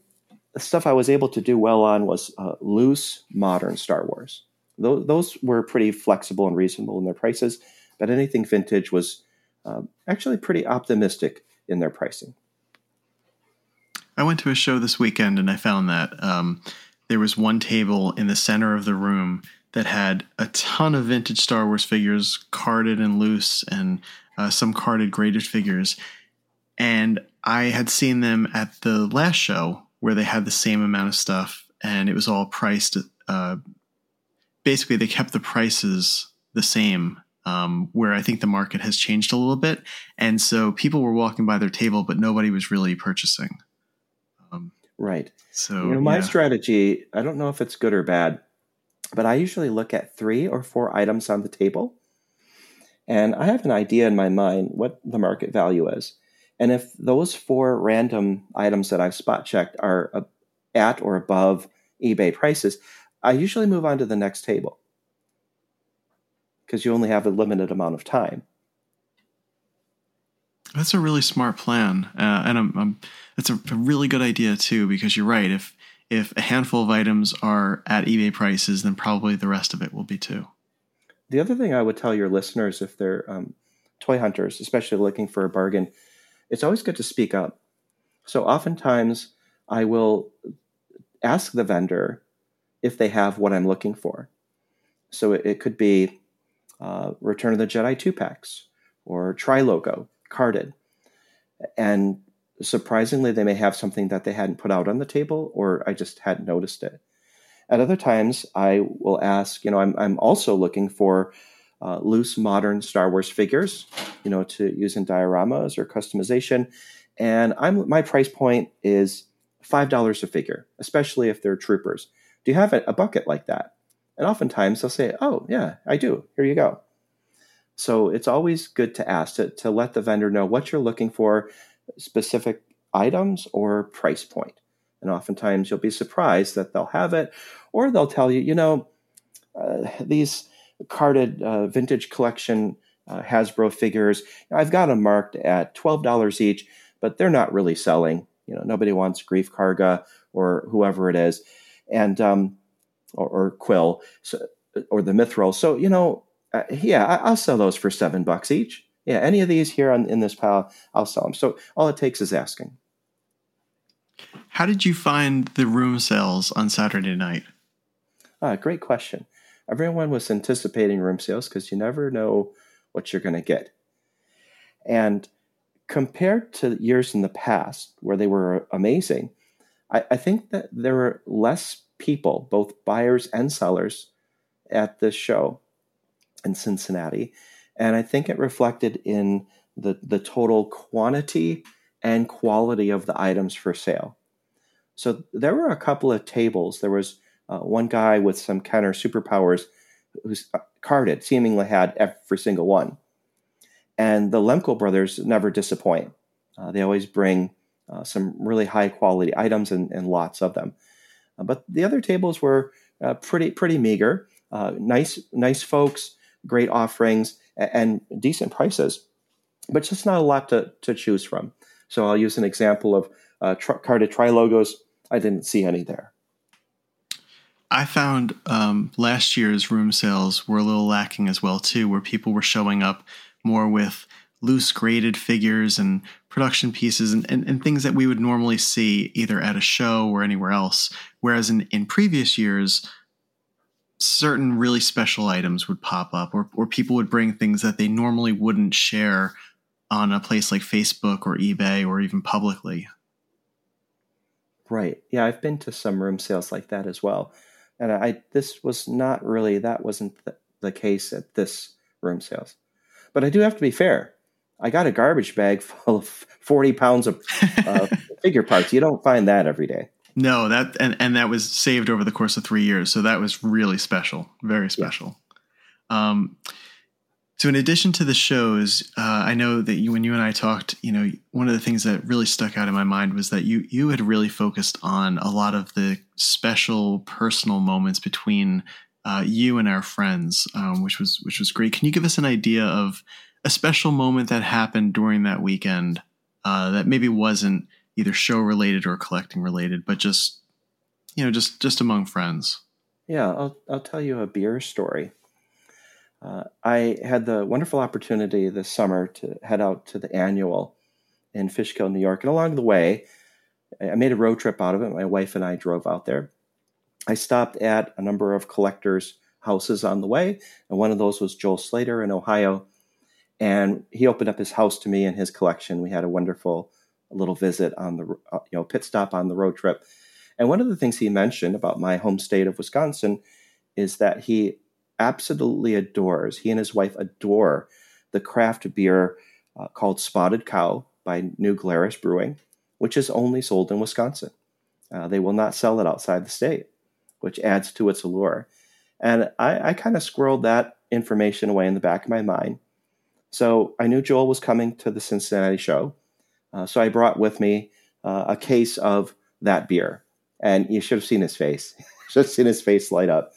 stuff I was able to do well on was uh, loose modern Star Wars. Those, those were pretty flexible and reasonable in their prices, but anything vintage was uh, actually pretty optimistic in their pricing. I went to a show this weekend and I found that um, there was one table in the center of the room that had a ton of vintage Star Wars figures, carded and loose, and uh, some carded graded figures. And I had seen them at the last show where they had the same amount of stuff and it was all priced. Uh, basically, they kept the prices the same um, where I think the market has changed a little bit. And so people were walking by their table, but nobody was really purchasing. Um, right. So, you know, my yeah. strategy, I don't know if it's good or bad, but I usually look at three or four items on the table. And I have an idea in my mind what the market value is. And if those four random items that I've spot checked are at or above eBay prices, I usually move on to the next table because you only have a limited amount of time. That's a really smart plan, uh, and I'm, I'm, that's a, a really good idea too. Because you're right. If if a handful of items are at eBay prices, then probably the rest of it will be too. The other thing I would tell your listeners, if they're um, toy hunters, especially looking for a bargain, it's always good to speak up. So oftentimes, I will ask the vendor if they have what I'm looking for. So it, it could be uh, Return of the Jedi 2 packs or Tri Logo carded. And surprisingly, they may have something that they hadn't put out on the table or I just hadn't noticed it. At other times, I will ask, you know, I'm, I'm also looking for uh, loose modern Star Wars figures, you know, to use in dioramas or customization. And I'm my price point is five dollars a figure, especially if they're troopers. Do you have a, a bucket like that? And oftentimes they'll say, Oh, yeah, I do. Here you go. So it's always good to ask to, to let the vendor know what you're looking for, specific items or price point. And oftentimes you'll be surprised that they'll have it, or they'll tell you, you know, uh, these carded uh, vintage collection uh, Hasbro figures, I've got them marked at $12 each, but they're not really selling. You know, nobody wants Greef Karga or whoever it is. And, um, or, or Kuiil, so, or the Mythrol. So, you know, uh, yeah, I, will sell those for seven bucks each. Yeah, any of these here on, in this pile, I'll sell them. So all it takes is asking. How did you find the room sales on Saturday night? Ah, great question. Everyone was anticipating room sales because you never know what you're going to get. And compared to years in the past where they were amazing, I, I think that there were less people, both buyers and sellers, at this show in Cincinnati. And I think it reflected in the, the total quantity and quality of the items for sale. So there were a couple of tables. There was uh, one guy with some Kenner Super Powers who's uh, carded, seemingly had every single one. And the Lemko brothers never disappoint. Uh, they always bring uh, some really high quality items and, and lots of them. Uh, but the other tables were uh, pretty pretty meager. nice nice folks, great offerings, and, and decent prices, but just not a lot to, to choose from. So I'll use an example of uh, carded tri logos. I didn't see any there. I found um, last year's room sales were a little lacking as well too, where people were showing up more with loose graded figures and production pieces and, and, and, things that we would normally see either at a show or anywhere else. Whereas in, in previous years, certain really special items would pop up or, or people would bring things that they normally wouldn't share on a place like Facebook or eBay or even publicly. Right. Yeah, I've been to some room sales like that as well. And I this was not really that wasn't the, the case at this room sales. But I do have to be fair. I got a garbage bag full of 40 pounds of uh, figure parts. You don't find that every day. No, that and, and that was saved over the course of three years. So that was really special, very special. Yeah. Um, so, in addition to the shows, uh, I know that you, when you and I talked, you know, one of the things that really stuck out in my mind was that you you had really focused on a lot of the special personal moments between uh, you and our friends, um, which was which was great. Can you give us an idea of a special moment that happened during that weekend uh, that maybe wasn't either show related or collecting related, but just you know, just just among friends? Yeah, I'll I'll tell you a beer story. Uh, I had the wonderful opportunity this summer to head out to the annual in Fishkill, New York. And along the way, I made a road trip out of it. My wife and I drove out there. I stopped at a number of collectors' houses on the way, and one of those was Joel Slater in Ohio. And he opened up his house to me and his collection. We had a wonderful little visit on the uh, you know pit stop on the road trip. And one of the things he mentioned about my home state of Wisconsin is that he absolutely adores, he and his wife adore the craft beer uh, called Spotted Cow by New Glarus Brewing, which is only sold in Wisconsin. Uh, they will not sell it outside the state, which adds to its allure. And I, I kind of squirreled that information away in the back of my mind. So I knew Joel was coming to the Cincinnati show. Uh, so I brought with me uh, a case of that beer. And you should have seen his face. should have seen his face light up.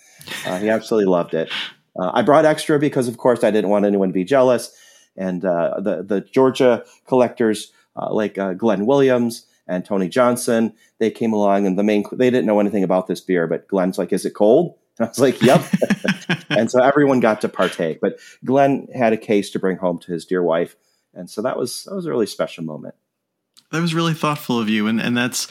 Uh, he absolutely loved it. Uh, I brought extra because, of course, I didn't want anyone to be jealous. And uh, the the Georgia collectors uh, like uh, Glenn Williams and Tony Johnson, they came along, and the main they didn't know anything about this beer, but Glenn's like, "Is it cold?" And I was like, "Yep." and so everyone got to partake. But Glenn had a case to bring home to his dear wife, and so that was that was a really special moment. That was really thoughtful of you, and and that's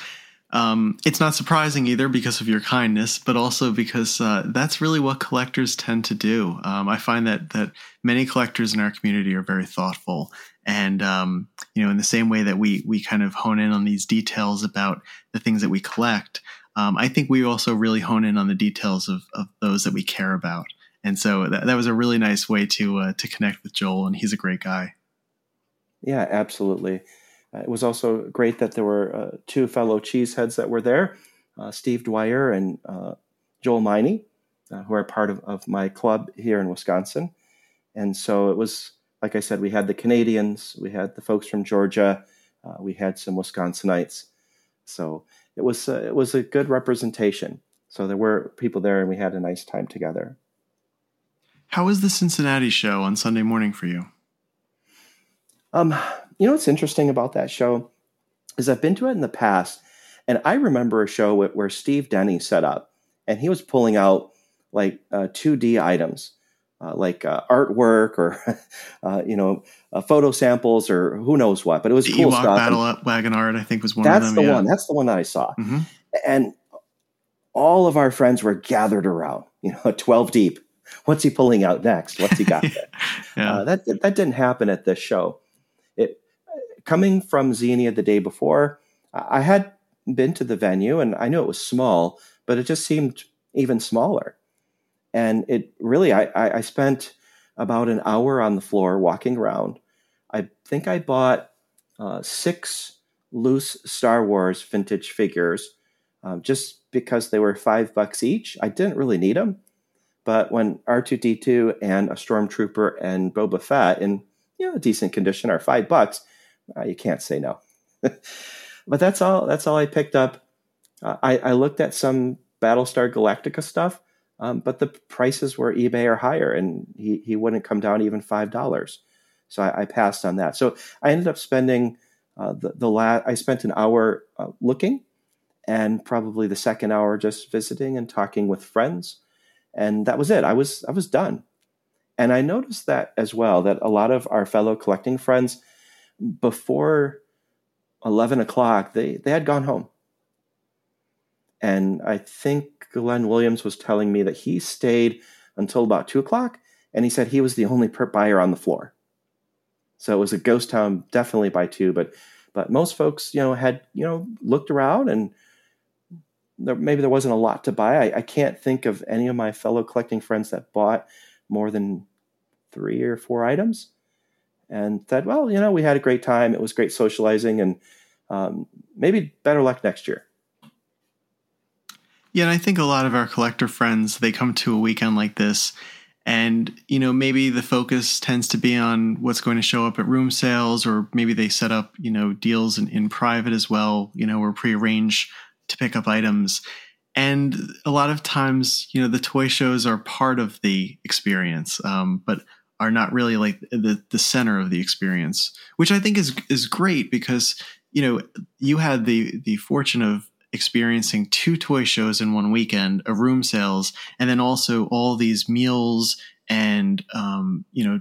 um, it's not surprising either because of your kindness, but also because uh, that's really what collectors tend to do. Um, I find that that many collectors in our community are very thoughtful, and um, you know, in the same way that we we kind of hone in on these details about the things that we collect, um, I think we also really hone in on the details of, of those that we care about. And so that, that was a really nice way to uh, to connect with Joel, and he's a great guy. Yeah, absolutely. Uh, it was also great that there were uh, two fellow cheeseheads that were there, uh, Steve Dwyer and Joel Miney, who are part of, of my club here in Wisconsin. And so it was, like I said, we had the Canadians, we had the folks from Georgia, we had some Wisconsinites. So it was it was a good representation. So there were people there, and we had a nice time together. How was the Cincinnati show on Sunday morning for you? Um, you know what's interesting about that show is I've been to it in the past, and I remember a show where Steve Denny set up, and he was pulling out like uh, 2D items, uh, like uh, artwork or uh, you know uh, photo samples or who knows what. But it was the cool Ewok stuff. Battle Wagon Art, I think, was one That's of them. the yeah. one. That's the one that I saw, mm-hmm. and all of our friends were gathered around, you know, 12 deep. What's he pulling out next? What's he got there? yeah. Uh, that that didn't happen at this show coming from Xenia the day before, I had been to the venue and I knew it was small, but it just seemed even smaller. And it really, I, I spent about an hour on the floor walking around. I think I bought uh, six loose Star Wars vintage figures um, just because they were five bucks each. I didn't really need them. But when R2D2 and a Stormtrooper and Boba Fett in you know, decent condition are five bucks, uh, you can't say no. but that's all. That's all I picked up. Uh, I, I, looked at some Battlestar Galactica stuff, um, but the prices were eBay or higher, and he, he wouldn't come down even five dollars. So I, I, passed on that. So I ended up spending uh, the the la- I spent an hour uh, looking, and probably the second hour just visiting and talking with friends, and that was it. I was I was done. And I noticed that as well that a lot of our fellow collecting friends before 11 o'clock, they, they had gone home. And I think Glenn Williams was telling me that he stayed until about 2 o'clock, and he said he was the only buyer on the floor. So it was a ghost town, definitely by two, but but most folks, you know, had you know looked around and there, maybe there wasn't a lot to buy. I, I, can't think of any of my fellow collecting friends that bought more than three or four items and said, well, you know, we had a great time. It was great socializing and um, maybe better luck next year. Yeah, and I think a lot of our collector friends, they come to a weekend like this and, you know, maybe the focus tends to be on what's going to show up at room sales, or maybe they set up, you know, deals in, in private as well, you know, or prearrange to pick up items. And a lot of times, you know, the toy shows are part of the experience, um, but are not really like the the center of the experience, which I think is is great because you know you had the the fortune of experiencing two toy shows in one weekend, a room sales, and then also all these meals and um, you know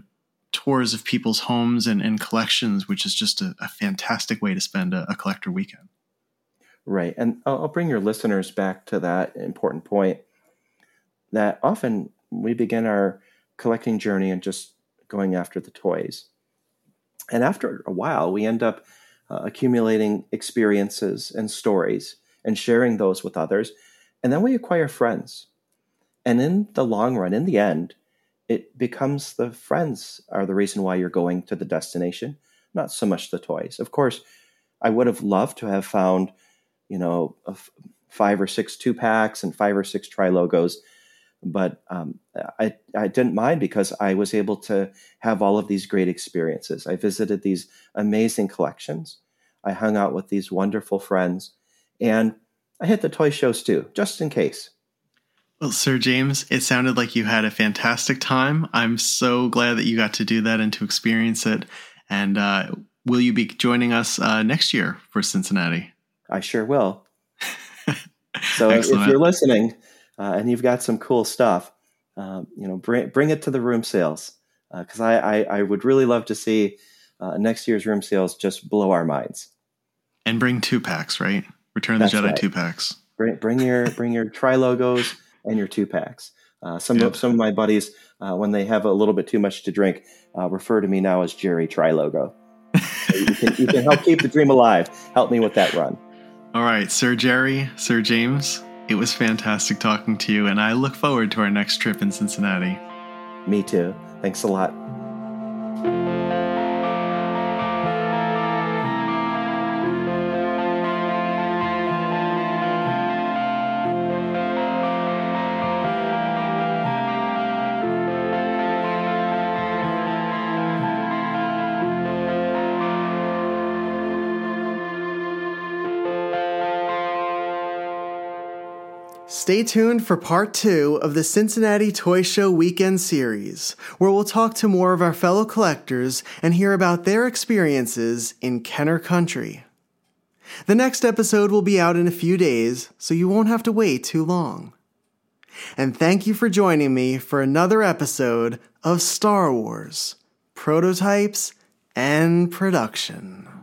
tours of people's homes and, and collections, which is just a, a fantastic way to spend a, a collector weekend. Right. And I'll, I'll bring your listeners back to that important point that often we begin our collecting journey and just going after the toys. And after a while, we end up uh, accumulating experiences and stories and sharing those with others. And then we acquire friends. And in the long run, in the end, it becomes the friends are the reason why you're going to the destination, not so much the toys. Of course, I would have loved to have found you know, five or six two packs and five or six tri logos. But um, I, I didn't mind because I was able to have all of these great experiences. I visited these amazing collections. I hung out with these wonderful friends. And I hit the toy shows too, just in case. Well, Sir James, it sounded like you had a fantastic time. I'm so glad that you got to do that and to experience it. And uh, will you be joining us uh, next year for Cincinnati? I sure will. so if you're listening uh, and you've got some cool stuff, um, you know, bring bring it to the room sales because uh, I, I, I would really love to see uh, next year's room sales just blow our minds. And bring two packs, right? Return the Jedi right. two packs. Bring bring your bring your tri logos and your two packs. Uh, some yep. of, some of my buddies, uh, when they have a little bit too much to drink, uh, refer to me now as Jerry Tri Logo. So you, can, you can help keep the dream alive. Help me with that run. All right, Sir Jerry, Sir James, it was fantastic talking to you, and I look forward to our next trip in Cincinnati. Me too. Thanks a lot. Stay tuned for part two of the Cincinnati Toy Show Weekend series, where we'll talk to more of our fellow collectors and hear about their experiences in Kenner Country. The next episode will be out in a few days, so you won't have to wait too long. And thank you for joining me for another episode of Star Wars Prototypes and Production.